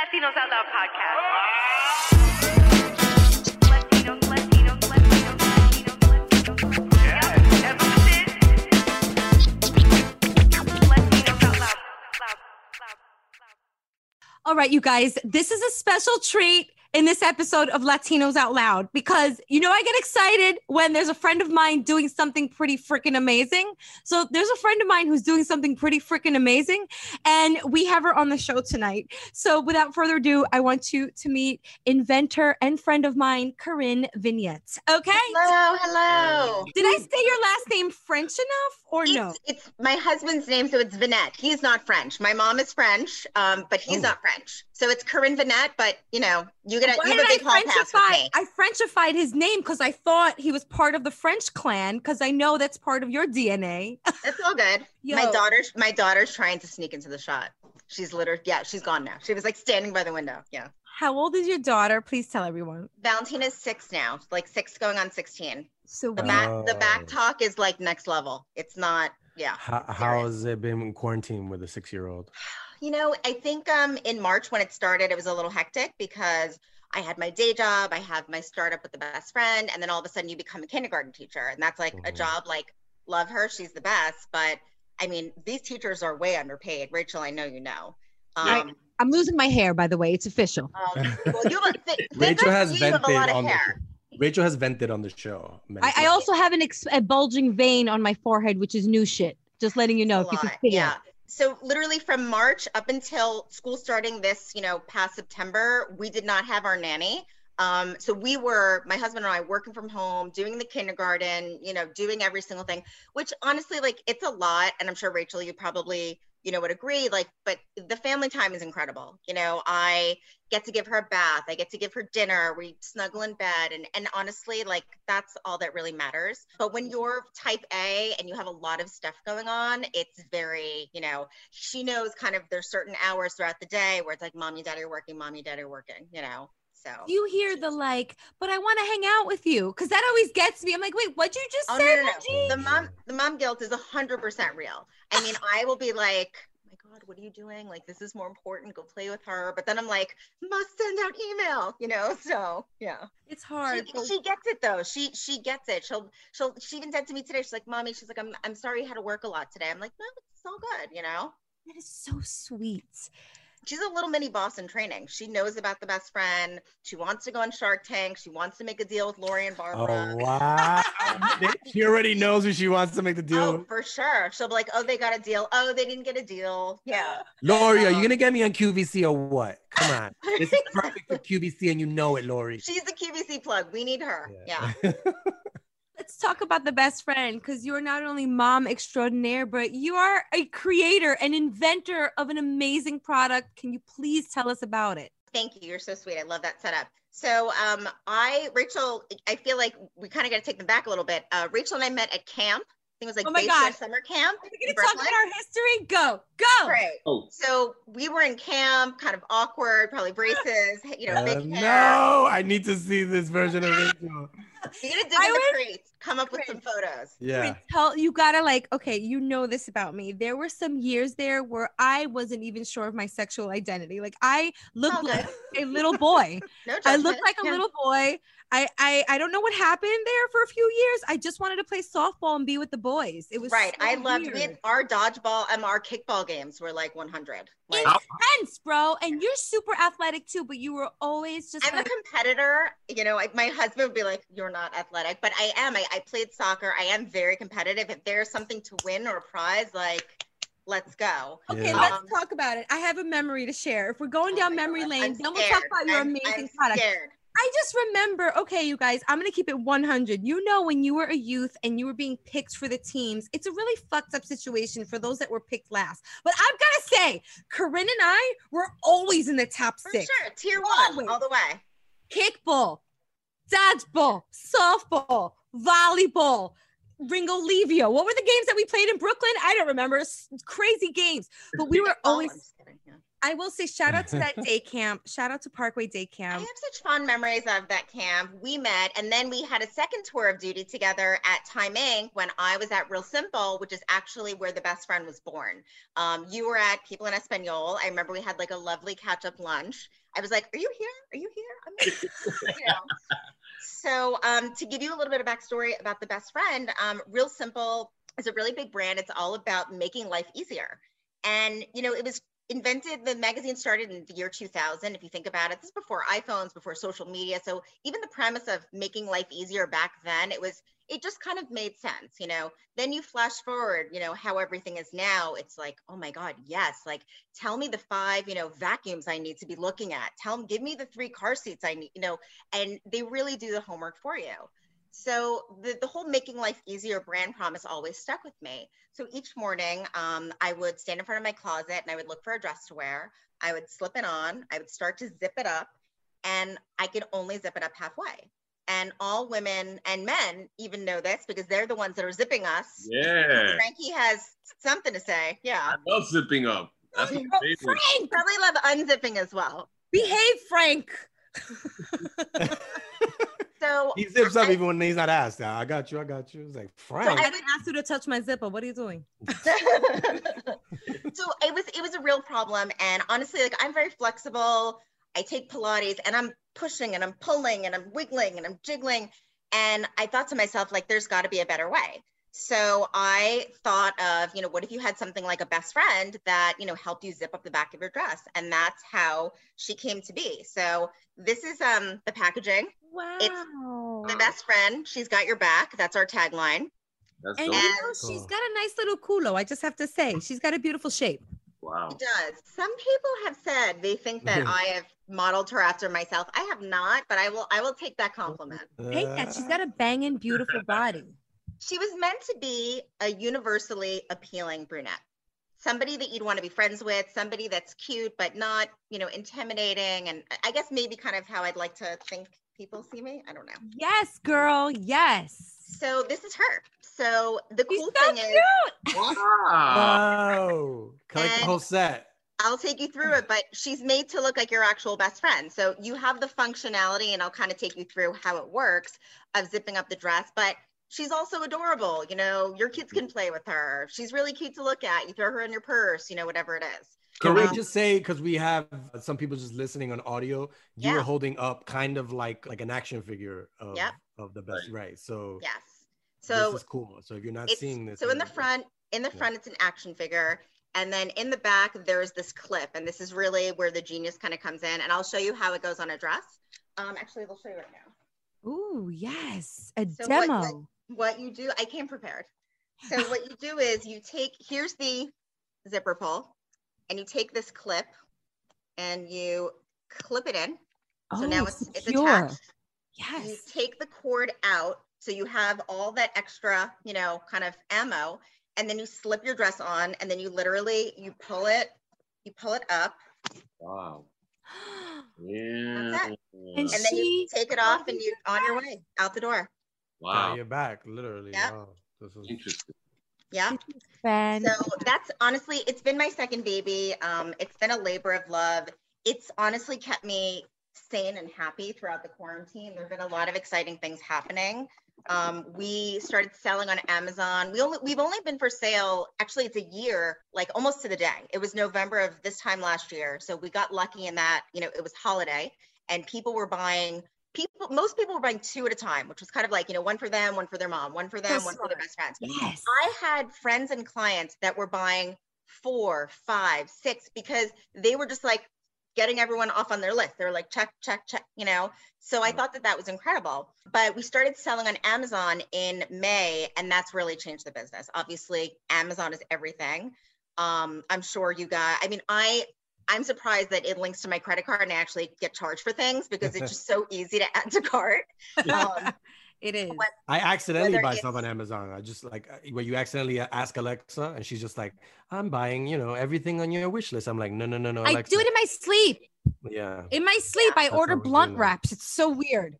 Latinos Out Loud podcast. Latinos. All right, you guys, this is a special treat in this episode of Latinos Out Loud because you know I get excited when there's a friend of mine doing something pretty freaking amazing. So there's a friend of mine who's doing something pretty freaking amazing and we have her on the show tonight. So without further ado, I want you to meet inventor and friend of mine Carine Vignette. Okay? Hello, hello. Did I say your last name French enough or no? It's, it's my husband's name, so it's Vinett. He's not French. My mom is French, um, but he's not French. So it's Carine Vinett, but you know, you get a, Why you have a big hall I pass with me. I Frenchified his name because I thought he was part of the French clan because I know that's part of your DNA. It's all good. My daughter's my daughter's trying to sneak into the shot. She's literally yeah, she's gone now. She was like standing by the window. Yeah. How old is your daughter? Please tell everyone. Valentina's six now, like six going on 16. So The we- back the back talk is like next level. It's not, yeah. How, how has it been in quarantine with a six year old? You know, I think um in March when it started, it was a little hectic because I had my day job, I have my startup with the best friend, and then all of a sudden you become a kindergarten teacher. And that's like a Mhm. job like love her, she's the best. But I mean, these teachers are way underpaid. Rachel, I know you know. Um, I'm losing my hair, by the way. It's official. um, well, you have a, th- Rachel has of you, you have a vented lot of on the hair. Rachel has vented on the show. I, I also have an ex- a bulging vein on my forehead, which is new shit. Just letting you know if you can see yeah. it. So literally from March up until school starting this, you know, past September, we did not have our nanny. Um, so we were, my husband and I, working from home, doing the kindergarten, you know, doing every single thing. Which honestly, like, it's a lot, and I'm sure Rachel, you probably, you know, would agree. Like, but the family time is incredible. You know, I get to give her a bath, I get to give her dinner, we snuggle in bed, and and honestly, like, that's all that really matters. But when you're type A and you have a lot of stuff going on, it's very, you know, she knows kind of there's certain hours throughout the day where it's like mommy, daddy are working, mommy, daddy are working, you know. So You hear the like, but I want to hang out with you because that always gets me. I'm like, wait, what'd you just oh say? no, no, no. The mom the mom guilt is a hundred percent real. I mean, I will be like, oh my God, what are you doing? Like this is more important. Go play with her. But then I'm like, must send out email, you know. So yeah. It's hard. She, she gets it though. She she gets it. She'll she'll she even said to me today, she's like, Mommy, she's like, I'm I'm sorry you had to work a lot today. I'm like, no, it's all good, you know. that is so sweet. She's a little mini boss in training. She knows about the best friend. She wants to go on Shark Tank. She wants to make a deal with Lori and Barbara. Oh wow! she already knows who she wants to make the deal. Oh, with. for sure. She'll be like, oh, they got a deal. Oh, they didn't get a deal. Yeah. Lori, are you Um, gonna get me on QVC or what? Come on, this is perfect for QVC, and you know it, Lori. She's the QVC plug. We need her. Yeah. Let's talk about the best friend because you are not only mom extraordinaire, but you are a creator and inventor of an amazing product. Can you please tell us about it? Thank you. You're so sweet. I love that setup. So, um, I, Rachel, I feel like we kind of got to take them back a little bit. Uh, Rachel and I met at camp. I think it was like Oh my Bayshore God. summer camp. Are we in going to talk about our history? Go, go. Great. Oh. So we were in camp, kind of awkward, probably braces, you know, Uh, big hair. no, I need to see this version of Rachel. You're gonna dig I in the was- crates. Come up with some photos. Yeah. Tell you gotta like, okay, you know this about me. There were some years there where I wasn't even sure of my sexual identity. Like I looked All like a little boy. No I looked like a Yeah. little boy. I, I I don't know what happened there for a few years. I just wanted to play softball and be with the boys. It was right. so I loved we weird. had our dodgeball and our kickball games were like 100. Like, intense, bro. And you're super athletic too, but you were always just I'm like a competitor. You know, like my husband would be like, "You're not athletic," but I am. I, I played soccer. I am very competitive. If there's something to win or a prize, like, let's go. Okay, Yeah. let's Um, talk about it. I have a memory to share. If we're going Oh down memory God, lane, then we'll talk about your I'm- amazing I'm product. Scared. I just remember, okay, you guys, I'm gonna keep it 100. You know, when you were a youth and you were being picked for the teams, it's a really fucked up situation for those that were picked last. But I've gotta say, Carine and I were always in the top For six. sure. Tier one, all the way. Kickball, dodgeball, softball, volleyball. Ringolevio. What were the games that we played in Brooklyn? I don't remember. S- Crazy games. But we were Oh, always I'm just kidding, yeah. I will say shout out to that day camp. Shout out to Parkway Day Camp. I have such fond memories of that camp. We met, and then we had a second tour of duty together at Time Inc. when I was at Real Simple, which is actually where the best friend was born. Um, you were at People en Español. I remember we had like a lovely catch up lunch. I was like, "Are you here? Are you here?" I'm like, you know. So, um, to give you a little bit of backstory about the best friend, um, Real Simple is a really big brand. It's all about making life easier. And, you know, it was invented, the magazine started in the year 2000. If you think about it, this is before iPhones, before social media. So, even the premise of making life easier back then, it was, it just kind of made sense, you know. Then you flash forward, you know, how everything is now. It's like, oh my God, yes. Like, tell me the five, you know, vacuums I need to be looking at. Tell them, give me the three car seats I need, you know, and they really do the homework for you. So the, the whole making life easier brand promise always stuck with me. So each morning, um, I would stand in front of my closet and I would look for a dress to wear. I would slip it on. I would start to zip it up, and I could only zip it up halfway. And all women and men even know this because they're the ones that are zipping us. Yeah. Frankie has something to say. Yeah. I love zipping up. That's my favorite. Frank, Probably love unzipping as well. behave, Frank. So He zips up I- even when he's not asked. I got you. I got you. It's like Frank. So I didn't ask you to touch my zipper. What are you doing? so it was it was a real problem and honestly like i'm very flexible i take pilates and i'm pushing and i'm pulling and i'm wiggling and i'm jiggling and i thought to myself like there's got to be a better way so i thought of you know what if you had something like a best friend that you know helped you zip up the back of your dress and that's how she came to be so this is um the packaging Wow. It's the best friend she's got your back that's our tagline That's and dope. you know, Cool. she's got a nice little culo. I just have to say, she's got a beautiful shape. Wow. It does. Some people have said they think that I have modeled her after myself. I have not, but I will I will take that compliment. Take that. She's got a banging, beautiful body. She was meant to be a universally appealing brunette. Somebody that you'd want to be friends with, somebody that's cute but not, you know, intimidating and I guess maybe kind of how I'd like to think people see me. I don't know. Yes, girl. Yes. So this is her. So the She's cool so thing cute. is Wow. Oh, collect the And- whole set. I'll take you through it, but she's made to look like your actual best friend. So you have the functionality, and I'll kind of take you through how it works of zipping up the dress. But she's also adorable. You know, your kids can play with her. She's really cute to look at. You throw her in your purse, you know, whatever it is. Can we Um, just say because we have some people just listening on audio, you Yeah. were holding up kind of like like an action figure of, Yep. of the best, right? So Yes. this So is cool. So if you're not seeing this, so in the front, in the Yeah. front, it's an action figure. And then in the back, there's this clip. And this is really where the genius kind of comes in. And I'll show you how it goes on a dress. Um, actually, they'll show you right now. Ooh, yes. A So demo. what- what you do, I came prepared. So what you do is you take, here's the zipper pull, and you take this clip and you clip it in. So oh, now it's, it's secure. attached. You take the cord out, so you have all that extra, you know, kind of ammo, and then you slip your dress on, and then you literally, you pull it, you pull it up, Wow. Yeah. That's And and then you take it off, and you on your way out the door. Got Wow. your back, literally. Yep. Wow. This is Interesting. Yeah. Fan. So that's honestly, it's been my second baby. Um, it's been a labor of love. It's honestly kept me sane and happy throughout the quarantine. There have been a lot of exciting things happening. Um, we started selling on Amazon. We only we've only been for sale. Actually, it's a year, like almost to the day. It was November of this time last year, so we got lucky in that you know it was holiday, and people were buying. People, most people were buying two at a time, which was kind of like you know one for them, one for their mom, one for them, one for their best friends. Yes. I had friends and clients that were buying four, five, six because they were just like getting everyone off on their list. They were like, check, check, check, you know? So I thought that that was incredible. But we started selling on Amazon in May, and that's really changed the business. Obviously, Amazon is everything. Um, I'm sure you got, I mean, I, I'm surprised that it links to my credit card and I actually get charged for things because it's just so easy to add to cart. Um, it is. What- I accidentally buy stuff on Amazon. I just like uh, where you accidentally ask Alexa, and she's just like, "I'm buying, you know, everything on your wish list." I'm like, "No, no, no, no." I do it in my sleep. Yeah. In my sleep, I That's order how we do blunt wraps. It's so weird.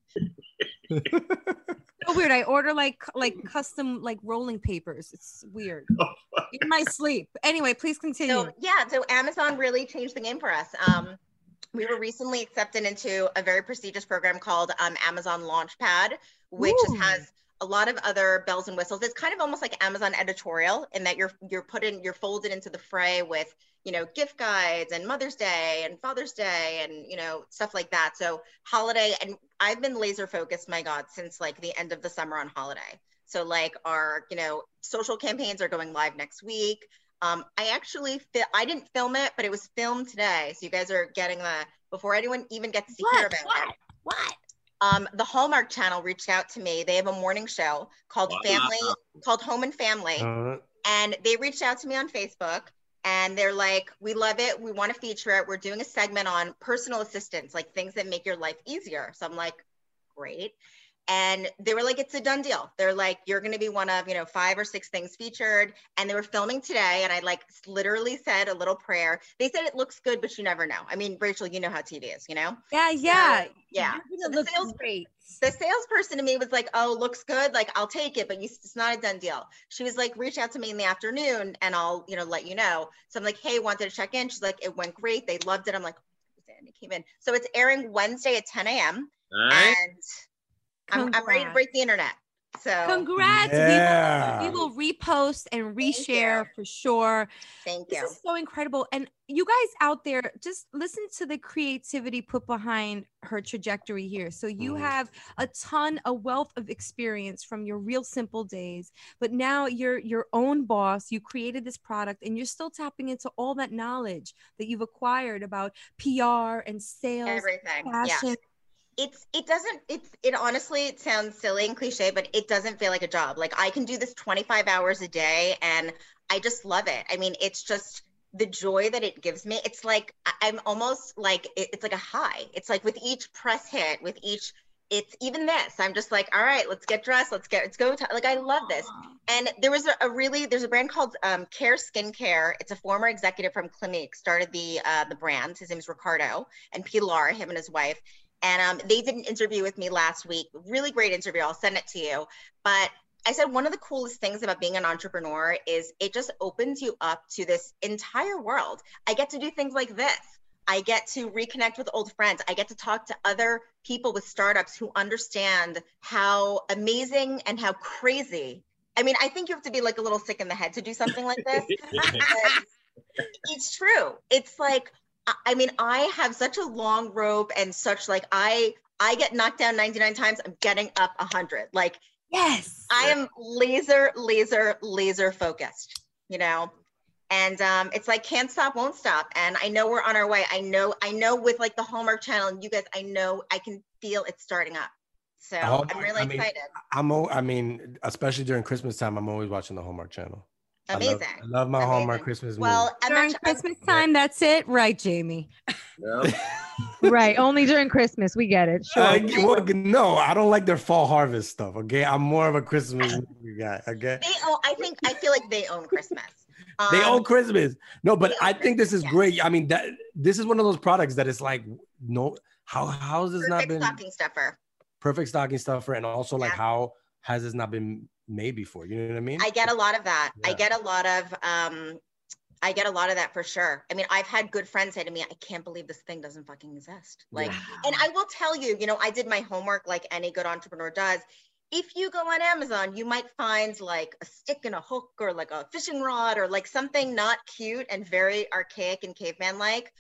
so weird. I order like like custom like rolling papers. It's weird. In my sleep. Anyway, please continue. So yeah, so Amazon really changed the game for us. Um, we were recently accepted into a very prestigious program called um, Amazon Launchpad, which Ooh. has a lot of other bells and whistles. It's kind of almost like Amazon editorial in that you're you're put in you're folded into the fray with you know gift guides and Mother's Day and Father's Day and you know stuff like that. So holiday and I've been laser focused, my God, since like the end of the summer on holiday. So like our you know social campaigns are going live next week. Um, I actually fi- I didn't film it, but it was filmed today. So you guys are getting the before anyone even gets to hear what? about What? it. What? Um, the Hallmark Channel reached out to me. They have a morning show called Wow. Family, called Home and Family, Uh, and they reached out to me on Facebook. And they're like, we love it. We want to feature it. We're doing a segment on personal assistance, like things that make your life easier. So I'm like, great. And they were like, it's a done deal. They're like, you're going to be one of, you know, five or six things featured. And they were filming today. And I like literally said a little prayer. They said it looks good, but you never know. I mean, Rachel, you know how TV is, you know? Yeah, yeah. yeah. You're So the sales great. the salesperson to me was like, "Oh, looks good. Like, I'll take it, but you, it's not a done deal." She was like, "Reach out to me in the afternoon, and I'll, you know, let you know." So I'm like, "Hey, wanted to check in." She's like, "It went great. They loved it." I'm like, and it came in. So it's airing Wednesday at 10 a.m. All right. and I'm, I'm ready to break the internet. So Congrats. Yeah. We, will, we will repost and reshare for sure. thank This you. is so incredible. And you guys out there, just listen to the creativity put behind her trajectory here. So you Mhm. have a ton, a wealth of experience from your real simple days, but now you're your own boss. You created this product and you're still tapping into all that knowledge that you've acquired about PR and sales, Everything. Yeah. It's it doesn't it's it honestly it sounds silly and cliche but it doesn't feel like a job. Like i can do this 25 hours a day and i just love it. I mean it's just the joy that it gives me. It's like i'm almost like it's like a high. It's like with each press hit with each it's even this. I'm just like all right let's get dressed. Let's get let's go to, like i love this. And there was a, a really there's a brand called um, Care Skincare. It's a former executive from Clinique started the uh, the brand. His name is Ricardo and Pilar, him and his wife. And um, they did an interview with me last week. Really great interview. I'll send it to you. But I said one of the coolest things about being an entrepreneur is it just opens you up to this entire world. I get to do things like this. I get to reconnect with old friends. I get to talk to other people with startups who understand how amazing and how crazy. I mean, I think you have to be like a little sick in the head to do something like this. it's true. It's like, I- I mean, I have such a long rope and such like I I get knocked down 99 times. I'm getting up 100. Like Yes. I am laser, laser, laser focused, you know? And um, it's like can't stop, won't stop. And I know we're on our way. I know, I know with like the Hallmark channel and you guys, I know I can feel it starting up. So Hallmark, I'm really I mean, excited. I'm. al- I mean, especially during Christmas time, I'm always watching the Hallmark Channel. I love- Amazing. I love, my Hallmark Christmas Well, I'm During actually, Christmas time, that's it. Right, Jamie. Yeah. right. Only during Christmas. We get it. Sure. Uh, well, no, I don't like their fall harvest stuff. Okay, I'm more of a Christmas movie guy. Okay, they own, I think, I feel like they own Christmas. they Um, own Christmas. No, but I own think this is Christmas, great. I mean, that this is one of those products that is like, no, how how has this not perfect been stocking stuffer. perfect stocking stuffer, and also like how has this not been made before? You know what I mean? I get a lot of that. I get a lot of um I get a lot of that for sure. I mean, I've had good friends say to me, I can't believe this thing doesn't fucking exist. Like, and I will tell you, you know, I did my homework like any good entrepreneur does. if you go on Amazon, you might find like a stick and a hook or like a fishing rod or like something not cute and very archaic and caveman like.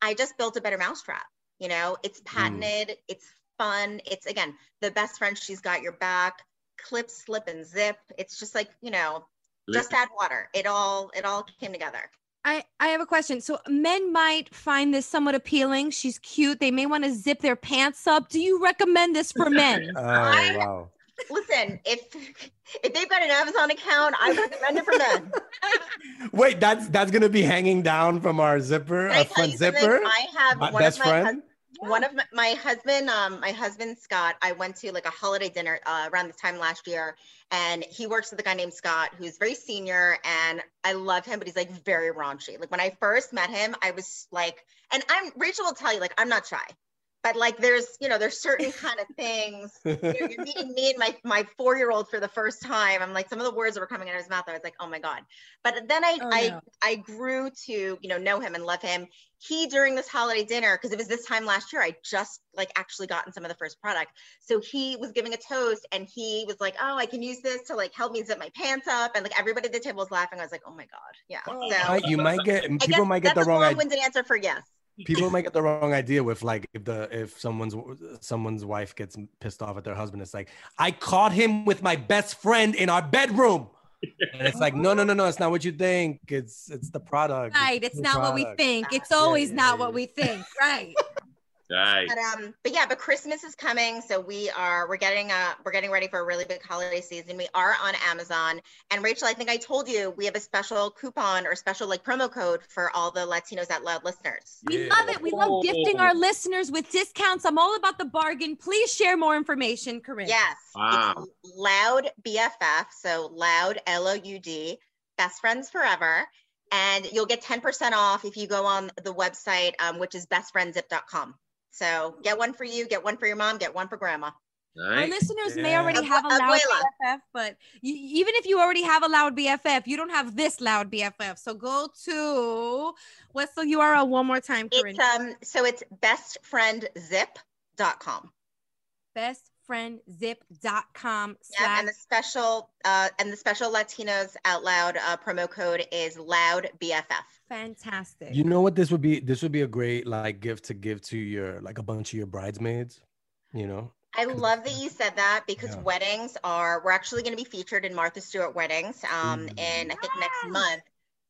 I just built a better mousetrap. You know, it's patented, it's fun. It's again, the best friend, she's got your back, clip, slip, and zip. It's just like, you know, just add water. It all it all came together. I, I have a question. So men might find this somewhat appealing. She's cute. They may want to zip their pants up. Do you recommend this for men? Oh I- wow. Listen, if if they've got an Amazon account, I recommend it for men. Wait, that's that's gonna be hanging down from our zipper, Can I our front zipper. I have My one best of my hus- friend. one of my, my husband, um, my husband Scott. I went to like a holiday dinner uh, around this time last year, and he works with a guy named Scott who's very senior, and I love him, but he's like very raunchy. Like when I first met him, I was like, and I'm Rachel will tell you, like I'm not shy, but like there's you know there's certain kind of things. You know, you're meeting me and my my four year old for the first time. I'm like some of the words that were coming out of his mouth. I was like, oh my god. But then I Oh, I no. I grew to you know know him and love him. He during this holiday dinner because it was this time last year. I just like actually gotten some of the first product. So he was giving a toast and he was like, oh, I can use this to like help me zip my pants up. And like everybody at the table was laughing. I was like, oh my god, yeah. So you might get people might get the wrong long-winded answer for yes. People might get the wrong idea with like if the if someone's someone's wife gets pissed off at their husband. It's like I caught him with my best friend in our bedroom, and it's like no no no no. It's not what you think. It's it's the product. right. It's the not what we think. It's Yeah, always yeah, not yeah. what we think. Right. Right. But um, but yeah, but Christmas is coming, so we are we're getting uh we're getting ready for a really big holiday season. We are on Amazon, and Rachel, I think I told you we have a special coupon or special like promo code for all the Latinos Out Loud listeners. We love it. We love gifting our listeners with discounts. I'm all about the bargain. Please share more information, Carine. Yes, Wow. it's Loud BFF, so Loud L O U D, Best Friends Forever, and you'll get 10% off if you go on the website, um, which is bestfriendzip.com. So get one for you, get one for your mom, get one for grandma. Our Right. listeners may already have a loud Abuela. BFF, but you, even if you already have a loud BFF, you don't have this loud BFF. So go to what's the URL one more time, Carine? It's um so it's bestfriendzip.com. bestfriendzip.com Yeah, slash and the special uh and the special Latinos out loud uh, promo code is loud BFF. fantastic. You know what this would be? This would be a great like gift to give to your like a bunch of your bridesmaids. You know. I love that you said that because Yeah. weddings are we're actually going to be featured in Martha Stewart weddings um Mm. in I think next month.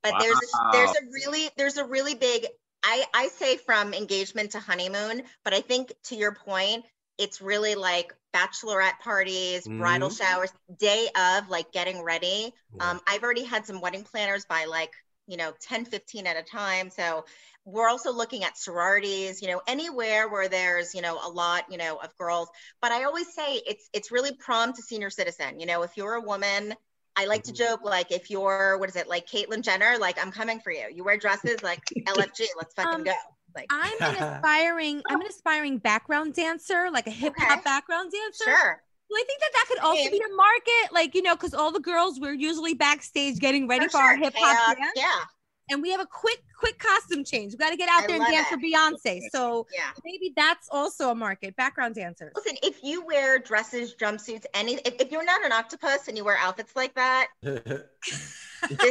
But there's a, there's a really there's a really big I I say from engagement to honeymoon, but I think to your point it's really like bachelorette parties, bridal Mhm. showers, day of like getting ready. Yeah. Um I've already had some wedding planners by like, you know, 10 15 at a time. So we're also looking at sororities, you know, anywhere where there's, you know, a lot, you know, of girls. But I always say it's it's really prom to senior citizen. You know, if you're a woman, I like to joke like if you're what is it, like Caitlyn Jenner, like I'm coming for you. You wear dresses like LFG, let's fucking Um, go. Like I'm an aspiring, I'm an aspiring background dancer, like a hip hop Okay. background dancer. sure. Well, I think that that could also Same. be a market, like you know, because all the girls we're usually backstage getting ready for, For our hip hop Chaos, dance, Yeah, and we have a quick, quick costume change. We got to get out I there and dance it. for Beyonce. So yeah. maybe that's also a market. Background dancers. Listen, if you wear dresses, jumpsuits, any if, if you're not an octopus and you wear outfits like that, this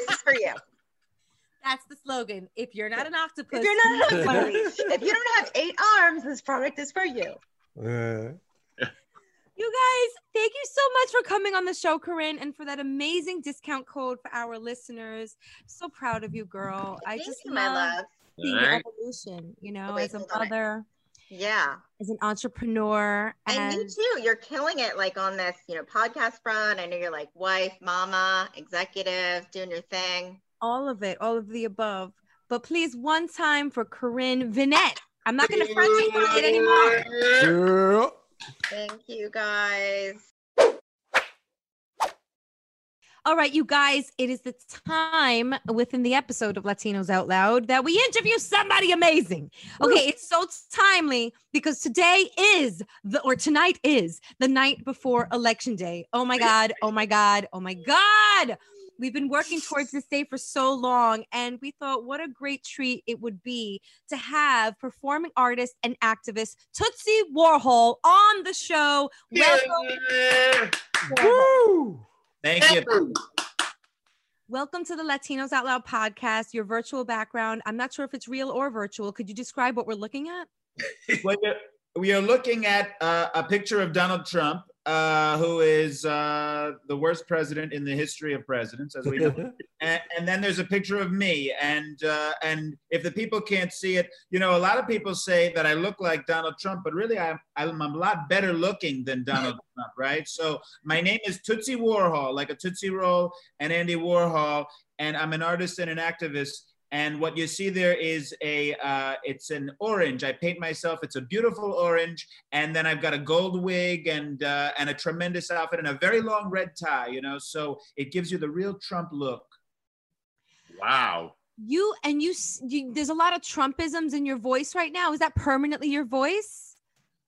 is for you. That's the slogan. If you're not an octopus, If you're not an octopus, if you don't have eight arms, this product is for you. Uh, You guys, thank you so much for coming on the show, Carine, and for that amazing discount code for our listeners. So proud of you, girl. I Thank just you, my love love. seeing right. evolution, you know, wait, as a hold on. mother, Yeah. as an entrepreneur, And and you too. You're killing it like on this, you know, podcast front. I know you're like wife, mama, executive, doing your thing. All of it, all of the above. But please, one time for Carine Vinett. I'm not going to French it anymore. girl. Thank you guys. All right, you guys, it is the time within the episode of Latinos Out Loud that we interview somebody amazing. Okay, it's so timely because today is the or tonight is the night before election day. Oh my god, oh my god, oh my god. We've been working towards this day for so long, and we thought what a great treat it would be to have performing artist and activist Tootsie Warhol on the show. Welcome, Thank you. Welcome to the Latinos Out Loud podcast, your virtual background. I'm not sure if it's real or virtual. Could you describe what we're looking at? Well, we are looking at uh, a picture of Donald Trump, uh, who is uh, the worst president in the history of presidents, as we know. and, and then there's a picture of me, and uh, and if the people can't see it, you know, a lot of people say that I look like Donald Trump, but really I'm I'm a lot better looking than Donald Trump, right? So my name is Tootsie Warhol, like a Tootsie Roll, and Andy Warhol, and I'm an artist and an activist. And what you see there is a, uh, it's an orange. I paint myself. It's a beautiful orange, and then I've got a gold wig and uh, and a tremendous outfit and a very long red tie. You know, so it gives you the real Trump look. Wow. You and you, you there's a lot of Trumpisms in your voice right now. Is that permanently your voice?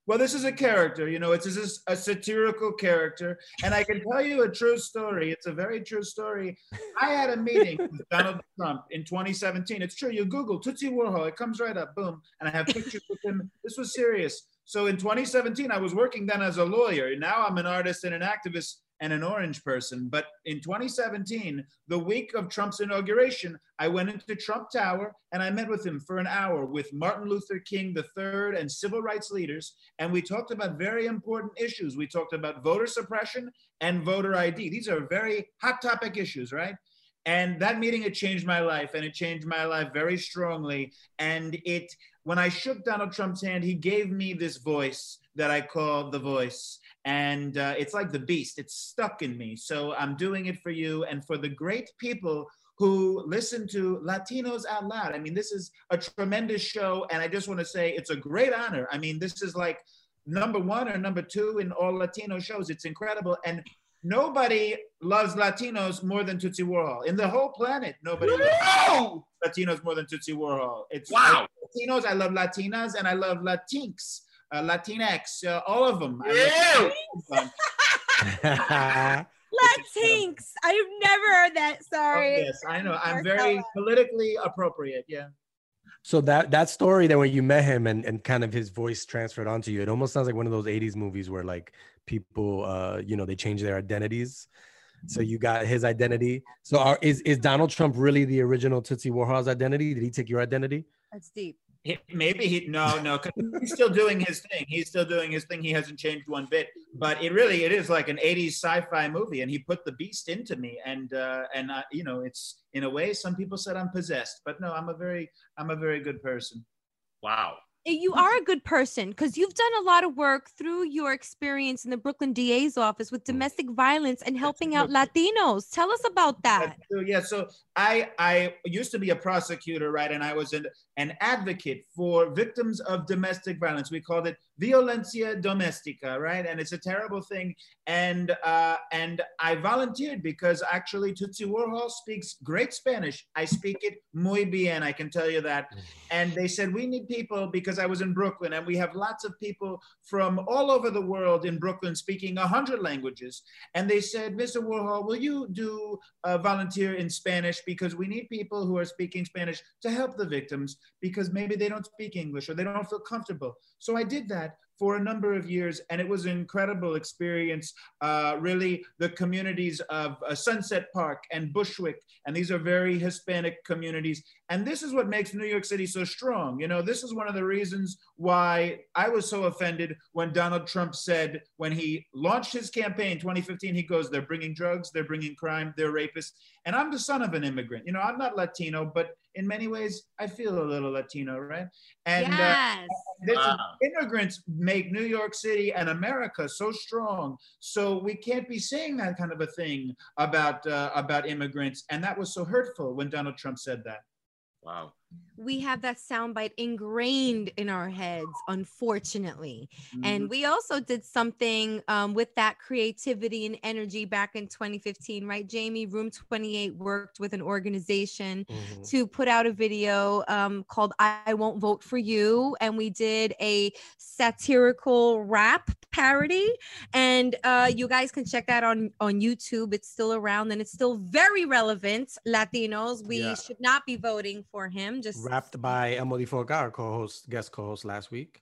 Well, this is a character, you know, it's just a satirical character. And I can tell you a true story. It's a very true story. I had a meeting with Donald Trump in 2017. It's true. You Google Tootsie Warhol, it comes right up, boom. And I have pictures with him. This was serious. So in 2017, I was working then as a lawyer. Now I'm an artist and an activist and an orange person. But in 2017, the week of Trump's inauguration, I went into Trump Tower and I met with him for an hour with Martin Luther King III and civil rights leaders. And we talked about very important issues. We talked about voter suppression and voter ID. These are very hot topic issues, right? And that meeting had changed my life and it changed my life very strongly. And it, when I shook Donald Trump's hand, he gave me this voice that I call the voice. And uh, it's like the beast, it's stuck in me. So I'm doing it for you and for the great people who listen to Latinos Out Loud. I mean, this is a tremendous show. And I just want to say it's a great honor. I mean, this is like number one or number two in all Latino shows. It's incredible. And nobody loves Latinos more than Tootsie Warhol. In the whole planet, nobody loves Latinos more than Tootsie Warhol. It's Wow. Latinos, I love Latinas, and I love Latinx, uh, Latinx, uh, all of them. I love Latinx. I've never heard that. Oh, Sorry. yes, I know. I'm very politically appropriate. Yeah. So that that story that when you met him and, and kind of his voice transferred onto you, it almost sounds like one of those 80s movies where like people uh you know they change their identities. So you got his identity. So are, is is Donald Trump really the original Tootsie Warhol's identity? Did he take your identity? That's deep. He, maybe he no no he's still doing his thing. He's still doing his thing. He hasn't changed one bit. But it really it is like an '80s sci-fi movie, and he put the beast into me. And uh, and uh, you know it's in a way some people said I'm possessed, but no, I'm a very I'm a very good person. Wow. Eh, You are a good person because you've done a lot of work through your experience in the Brooklyn DA's office with domestic violence and helping out Latinos. Tell us about that. Yeah, so I I used to be a prosecutor, right? And I was an, an advocate for victims of domestic violence. We called it violencia domestica, right? And it's a terrible thing. And uh, and I volunteered because actually Tootsie Warhol speaks great Spanish. I speak it muy bien. I can tell you that. And they said we need people because I was in Brooklyn, and we have lots of people from all over the world in Brooklyn speaking a hundred languages. And they said, Mr. Warhol, will you do uh, volunteer in Spanish because we need people who are speaking Spanish to help the victims because maybe they don't speak English or they don't feel comfortable. So I did that for a number of years, and it was an incredible experience. Uh, really, the communities of uh, Sunset Park and Bushwick, and these are very Hispanic communities. And this is what makes New York City so strong. You know, this is one of the reasons why I was so offended when Donald Trump said, when he launched his campaign 2015, he goes, they're bringing drugs, they're bringing crime, they're rapists. And I'm the son of an immigrant. You know, I'm not Latino, but in many ways, I feel a little Latino, right? And uh, yes. this is- Wow. immigrants make New York City and America so strong. So we can't be saying that kind of a thing about uh, about immigrants. And that was so hurtful when Donald Trump said that. Wow. We have that soundbite ingrained in our heads, unfortunately. Mm-hmm. And we also did something um, with that creativity and energy back in 2015, right? Jamie, Room 28 worked with an organization Mm-hmm. to put out a video um, called I Won't Vote for You. And we did a satirical rap parody. And uh, you guys can check that on, on YouTube. It's still around and it's still very relevant. Latinos, we Yeah. should not be voting for him. Just Rapped by Emily Forca, our co-host, guest co-host last week.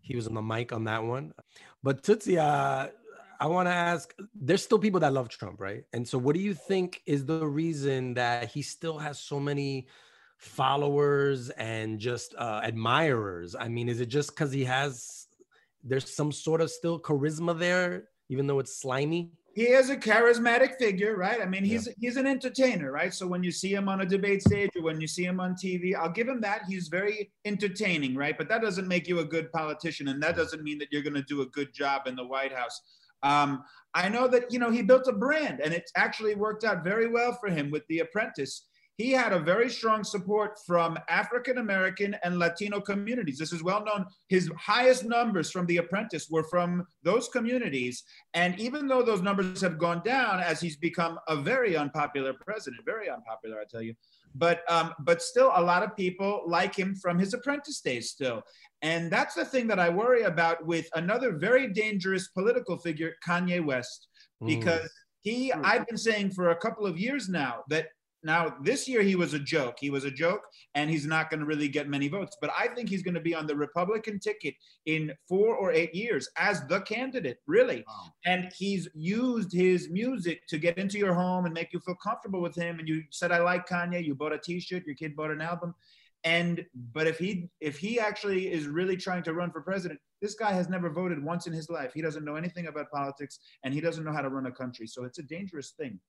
He was on the mic on that one. But Tootsie, uh, I want to ask there's still people that love Trump, right? And so, what do you think is the reason that he still has so many followers and just uh, admirers? I mean, is it just because he has, there's some sort of still charisma there, even though it's slimy? He is a charismatic figure, right? I mean, he's he's an entertainer, right? So when you see him on a debate stage or when you see him on TV, I'll give him that. He's very entertaining, right? But that doesn't make you a good politician, and that doesn't mean that you're going to do a good job in the White House. Um, I know that you know he built a brand, and it's actually worked out very well for him with The Apprentice he had a very strong support from African American and Latino communities. This is well known. His highest numbers from The Apprentice were from those communities. And even though those numbers have gone down as he's become a very unpopular president, very unpopular, I tell you, but um, but still a lot of people like him from his apprentice days still. And that's the thing that I worry about with another very dangerous political figure, Kanye West, because mm. he, I've been saying for a couple of years now that now, this year he was a joke. He was a joke, and he's not going to really get many votes. But I think he's going to be on the Republican ticket in four or eight years as the candidate, really. Wow. And he's used his music to get into your home and make you feel comfortable with him. And you said, I like Kanye. You bought a t shirt, your kid bought an album. And but if he if he actually is really trying to run for president, this guy has never voted once in his life. He doesn't know anything about politics and he doesn't know how to run a country. So it's a dangerous thing.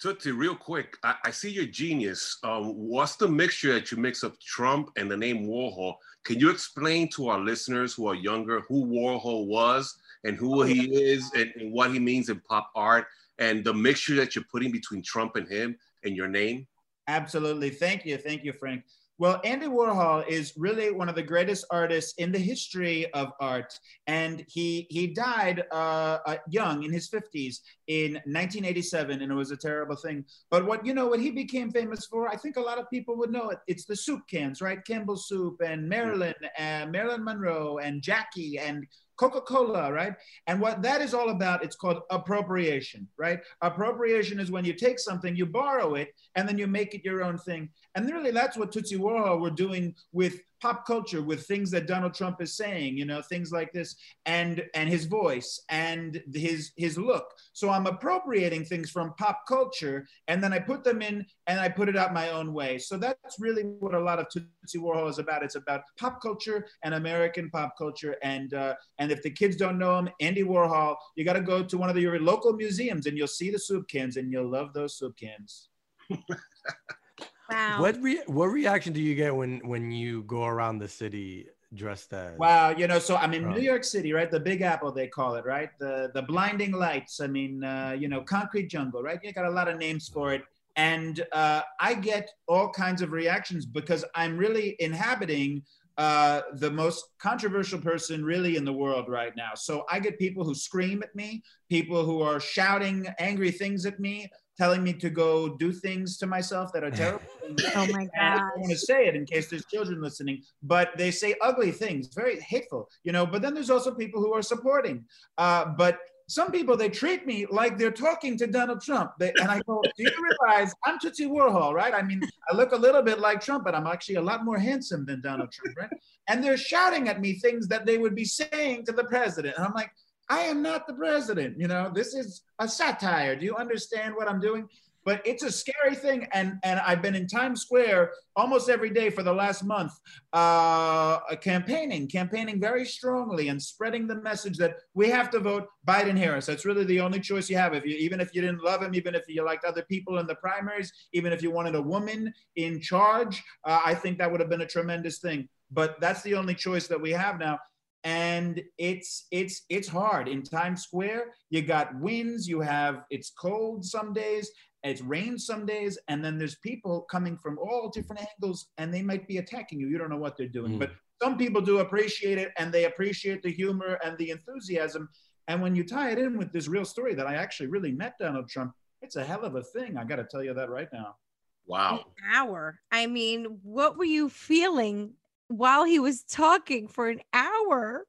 Tootsie, real quick, I, I see your genius. Um, what's the mixture that you mix of Trump and the name Warhol? Can you explain to our listeners who are younger who Warhol was and who he is and, and what he means in pop art and the mixture that you're putting between Trump and him and your name? Absolutely. Thank you. Thank you, Frank. Well, Andy Warhol is really one of the greatest artists in the history of art, and he he died uh, uh, young in his 50s in 1987, and it was a terrible thing. But what you know, what he became famous for, I think a lot of people would know it. It's the soup cans, right? Campbell soup and Marilyn, and Marilyn Monroe and Jackie and Coca-Cola, right? And what that is all about, it's called appropriation, right? Appropriation is when you take something, you borrow it, and then you make it your own thing. And really, that's what Tootsie Warhol were doing with pop culture with things that Donald Trump is saying, you know, things like this, and and his voice and his his look. So I'm appropriating things from pop culture, and then I put them in and I put it out my own way. So that's really what a lot of Tootsie Warhol is about. It's about pop culture and American pop culture. And uh, and if the kids don't know him, Andy Warhol, you got to go to one of your local museums and you'll see the soup cans, and you'll love those soup cans. Wow. What re- what reaction do you get when when you go around the city dressed as? Wow, you know, so I'm in New York City, right? The Big Apple, they call it, right? The the blinding lights. I mean, uh, you know, concrete jungle, right? You got a lot of names for it, and uh, I get all kinds of reactions because I'm really inhabiting uh, the most controversial person really in the world right now. So I get people who scream at me, people who are shouting angry things at me, telling me to go do things to myself that are terrible. oh my god! I don't want to say it in case there's children listening, but they say ugly things, very hateful, you know. But then there's also people who are supporting. Uh, but some people they treat me like they're talking to Donald Trump. They, and I go, do you realize I'm Tootsie Warhol, right? I mean, I look a little bit like Trump, but I'm actually a lot more handsome than Donald Trump, right? And they're shouting at me things that they would be saying to the president. And I'm like, I am not the president. You know, this is a satire. Do you understand what I'm doing? But it's a scary thing, and and I've been in Times Square almost every day for the last month, uh, campaigning, campaigning very strongly, and spreading the message that we have to vote Biden Harris. That's really the only choice you have. If you even if you didn't love him, even if you liked other people in the primaries, even if you wanted a woman in charge, uh, I think that would have been a tremendous thing. But that's the only choice that we have now and it's it's it's hard. In times square you got winds you have it's cold some days it's rain some days and then there's people coming from all different angles and they might be attacking you. You don't know what they're doing. Mm. but some people do appreciate it and they appreciate the humor and the enthusiasm. And when you tie it in with this real story that i actually really met donald trump it's a hell of a thing. I got to tell you that right now. Wow. An hour. I mean what were you feeling while he was talking for an hour.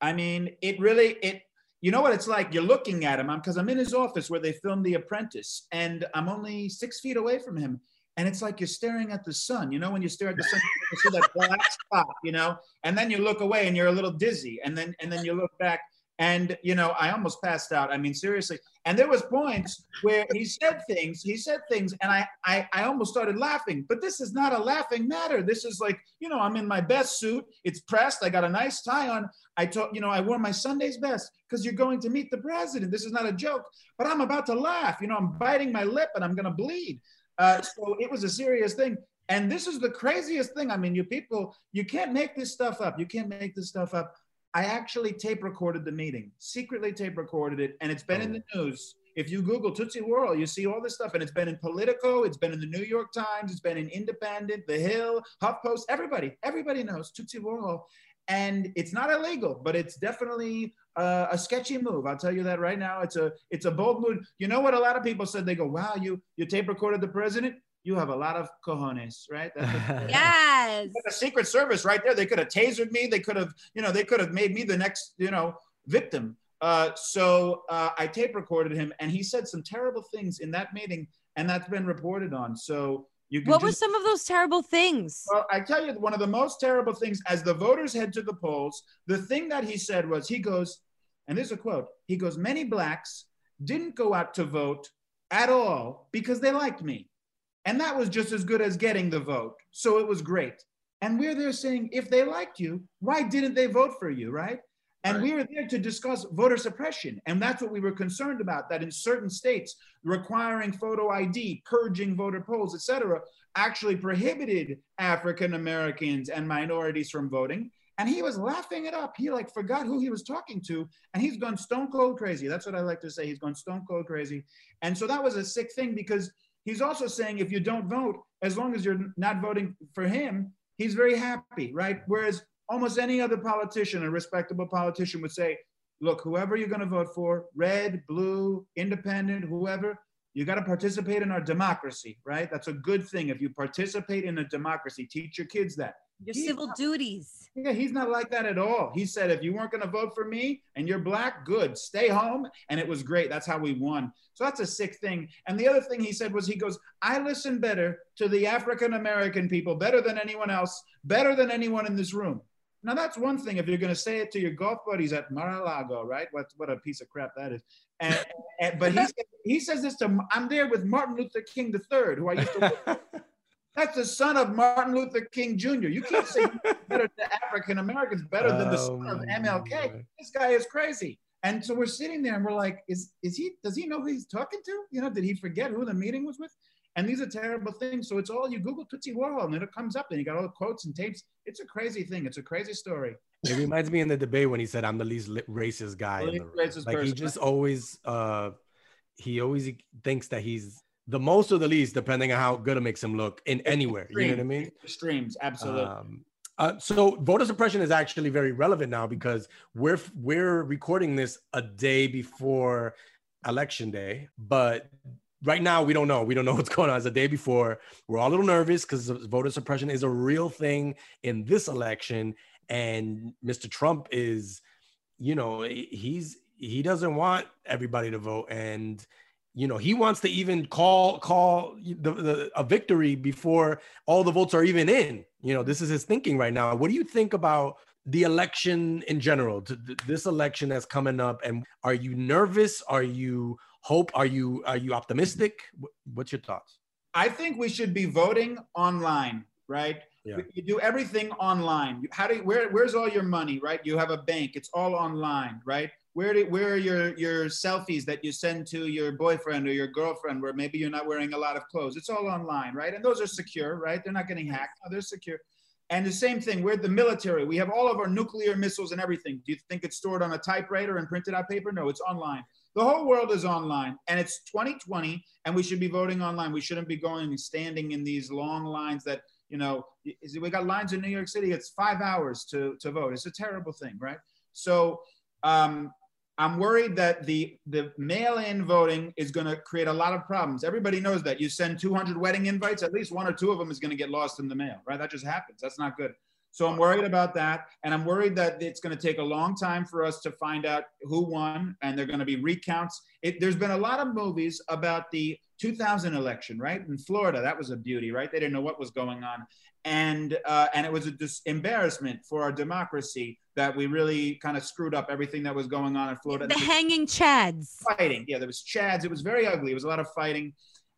I mean, it really it you know what it's like? You're looking at him. I'm because I'm in his office where they filmed The Apprentice, and I'm only six feet away from him. And it's like you're staring at the sun. You know, when you stare at the sun, you see that black spot, you know, and then you look away and you're a little dizzy. And then and then you look back And you know, I almost passed out. I mean, seriously. And there was points where he said things, he said things, and I, I I almost started laughing. But this is not a laughing matter. This is like, you know, I'm in my best suit. It's pressed. I got a nice tie on. I told, you know, I wore my Sunday's best because you're going to meet the president. This is not a joke. But I'm about to laugh. You know, I'm biting my lip and I'm gonna bleed. Uh, so it was a serious thing. And this is the craziest thing. I mean, you people, you can't make this stuff up. You can't make this stuff up. I actually tape recorded the meeting, secretly tape recorded it, and it's been in the news. If you Google Tootsie Warhol, you see all this stuff, and it's been in Politico, it's been in the New York Times, it's been in Independent, The Hill, HuffPost. Everybody, everybody knows Tootsie Warhol, and it's not illegal, but it's definitely uh, a sketchy move. I'll tell you that right now. It's a it's a bold move. You know what? A lot of people said they go, "Wow, you you tape recorded the president." You have a lot of cojones, right? That's Yes. the Secret Service right there. They could have tasered me. They could have, you know, they could have made me the next, you know, victim. Uh, so uh, I tape recorded him, and he said some terrible things in that meeting, and that's been reported on. So you can What were some of those terrible things? well, I tell you, one of the most terrible things as the voters head to the polls, the thing that he said was, he goes, and there's a quote. He goes, many blacks didn't go out to vote at all because they liked me. And that was just as good as getting the vote. So it was great. And we're there saying, if they liked you, why didn't they vote for you, right? And we are there to discuss voter suppression. And that's what we were concerned about, that in certain states, requiring photo ID, purging voter polls, et cetera, actually prohibited African Americans and minorities from voting. And he was laughing it up. He like forgot who he was talking to, and he's gone stone cold crazy. That's what I like to say. He's gone stone cold crazy. And so that was a sick thing because he's also saying if you don't vote, as long as you're not voting for him, he's very happy, right? Whereas almost any other politician, a respectable politician, would say, look, whoever you're going to vote for, red, blue, independent, whoever, you got to participate in our democracy, right? That's a good thing. If you participate in a democracy, teach your kids that. Your civil not- duties. yeah, he's not like that at all. He said, if you weren't going to vote for me and you're black, good, stay home. And it was great. That's how we won. So that's a sick thing. And the other thing he said was, he goes, I listen better to the African American people, better than anyone else, better than anyone in this room. Now, that's one thing if you're going to say it to your golf buddies at Mar-a-Lago, right? What, what a piece of crap that is. And, and, but he, he says this to, I'm there with Martin Luther King III, who I used to work with. That's the son of Martin Luther King Jr. You can't say better to African Americans better than the son of Oh, MLK. This guy is crazy. And so we're sitting there and we're like, is is he does he know who he's talking to? You know, did he forget who the meeting was with? And these are terrible things. So it's all you Google Tootsie Warhol and then it comes up and you got all the quotes and tapes. It's a crazy thing. It's a crazy story. It reminds me in the debate when he said, "I'm the least racist guy." Least the room." racist like he just always, uh, he always thinks that he's the most or the least, depending on how good it makes him look in anywhere. You know what I mean? Streams, absolutely. Um, uh, so voter suppression is actually very relevant now because we're we're recording this a day before election day, but right now we don't know. We don't know what's going on. It's a day before. We're all a little nervous because voter suppression is a real thing in this election, and Mr. Trump is, you know, he's he doesn't want everybody to vote and you know he wants to even call call the, the a victory before all the votes are even in you know this is his thinking right now what do you think about the election in general this election that's coming up and are you nervous are you hope are you are you optimistic what's your thoughts I think we should be voting online, right? Yeah. You do everything online. How do you, where where's all your money, right? You have a bank, it's all online, right? Where do, where are your your selfies that you send to your boyfriend or your girlfriend where maybe you're not wearing a lot of clothes? It's all online, right? And those are secure, right? They're not getting hacked. No, they're secure. And the same thing, we're the military. We have all of our nuclear missiles and everything. Do you think it's stored on a typewriter and printed out paper? No, it's online. The whole world is online and it's 2020 and we should be voting online. We shouldn't be going and standing in these long lines that, you know, is- we got lines in New York City. It's five hours to, to vote. It's a terrible thing, right? So um, I'm worried that the, the mail-in voting is going to create a lot of problems. Everybody knows that. You send 200 wedding invites, at least one or two of them is going to get lost in the mail, right? That just happens. That's not good. So I'm worried about that. And I'm worried that it's going to take a long time for us to find out who won. And they're going to be recounts. It, there's been a lot of movies about the 2000 election, right? In Florida. That was a beauty, right? They didn't know what was going on. And, uh, and it was a dis- embarrassment for our democracy that we really kind of screwed up everything that was going on in Florida. The hanging chads. fighting. Yeah, there was chads. It was very ugly. It was a lot of fighting,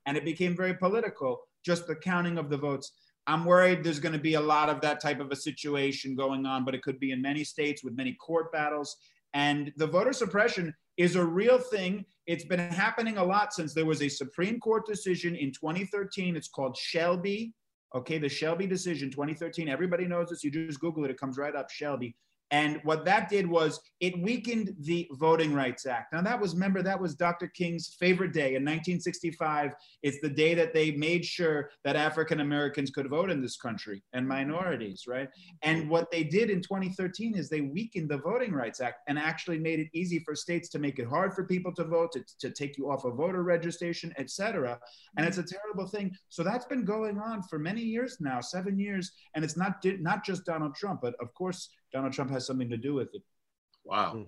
and it became very political. Just the counting of the votes. I'm worried there's going to be a lot of that type of a situation going on, but it could be in many states with many court battles. And the voter suppression is a real thing. It's been happening a lot since there was a Supreme Court decision in 2013. It's called Shelby. Okay, the Shelby decision, 2013. Everybody knows this. You just Google it, it comes right up, Shelby. And what that did was it weakened the Voting Rights Act. Now, that was, remember, that was Dr. King's favorite day in 1965. It's the day that they made sure that African Americans could vote in this country and minorities, right? And mm-hmm. what they did in 2013 is they weakened the Voting Rights Act and actually made it easy for states to make it hard for people to vote, to, to take you off a voter registration, et cetera. And it's mm-hmm. a terrible thing. So that's been going on for many years now, seven years. And it's not, not just Donald Trump, but of course, Donald Trump has something to do with it. Wow. Hmm.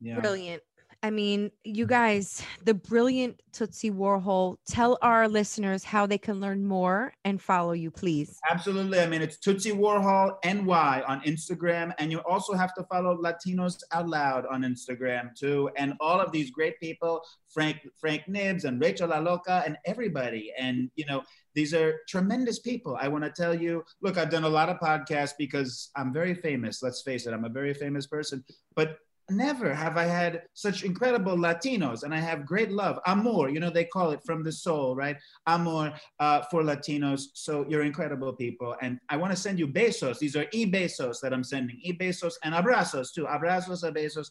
Yeah. Brilliant. I mean, you mm-hmm. guys, the brilliant Tootsie Warhol. Tell our listeners how they can learn more and follow you, please. Absolutely. I mean, it's Tootsie Warhol NY on Instagram. And you also have to follow Latinos Out Loud on Instagram too. And all of these great people, Frank Frank Nibs and Rachel La Loca and everybody. And, you know, these are tremendous people. I want to tell you, look, I've done a lot of podcasts because I'm very famous. Let's face it, I'm a very famous person. But never have I had such incredible Latinos, and I have great love. Amor, you know, they call it from the soul, right? Amor uh, for Latinos. So you're incredible people. And I want to send you besos. These are e besos that I'm sending, e besos and abrazos too. Abrazos, besos.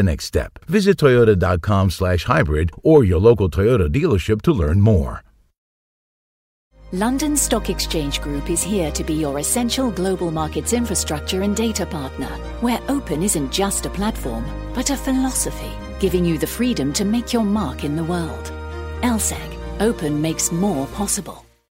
the next step. Visit toyota.com slash hybrid or your local Toyota dealership to learn more. London Stock Exchange Group is here to be your essential global markets infrastructure and data partner, where open isn't just a platform, but a philosophy, giving you the freedom to make your mark in the world. LSEG, open makes more possible.